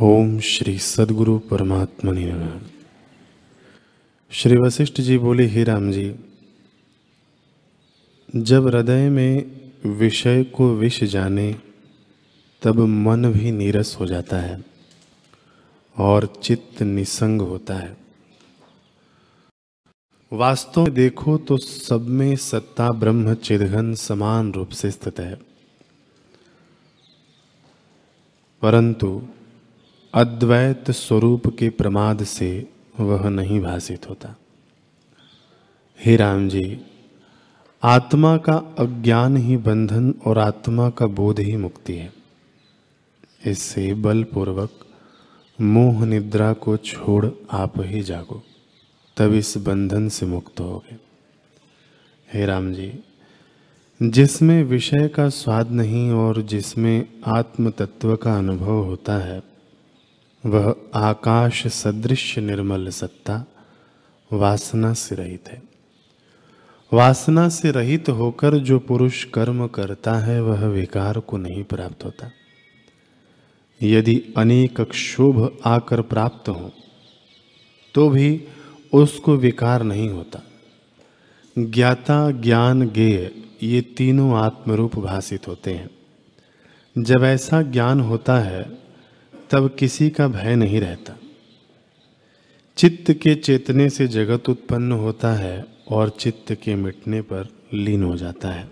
ओम श्री सदगुरु परमात्मा नमः। श्री वशिष्ठ जी बोले, ही राम जी, जब हृदय में विषय को विष जाने, तब मन भी नीरस हो जाता है और चित्त निसंग होता है। वास्तव में देखो तो सब में सत्ता, ब्रह्म चिदघन समान रूप से स्थित है। परंतु अद्वैत स्वरूप के प्रमाद से वह नहीं भाषित होता। हे राम जी, आत्मा का अज्ञान ही बंधन और आत्मा का बोध ही मुक्ति है। इससे बलपूर्वक मोह निद्रा को छोड़ आप ही जागो, तब इस बंधन से मुक्त होगे। हे राम जी, जिसमें विषय का स्वाद नहीं और जिसमें आत्म तत्व का अनुभव होता है वह आकाश सदृश निर्मल सत्ता, वासना से रहित है। वासना से रहित होकर जो पुरुष कर्म करता है, वह विकार को नहीं प्राप्त होता। यदि अनेक क्षोभ आकर प्राप्त हो तो भी उसको विकार नहीं होता। ज्ञाता, ज्ञान गेय ये तीनों आत्मरूप भाषित होते हैं। जब ऐसा ज्ञान होता है तब किसी का भय नहीं रहता। चित्त के चेतने से जगत उत्पन्न होता है और चित्त के मिटने पर लीन हो जाता है।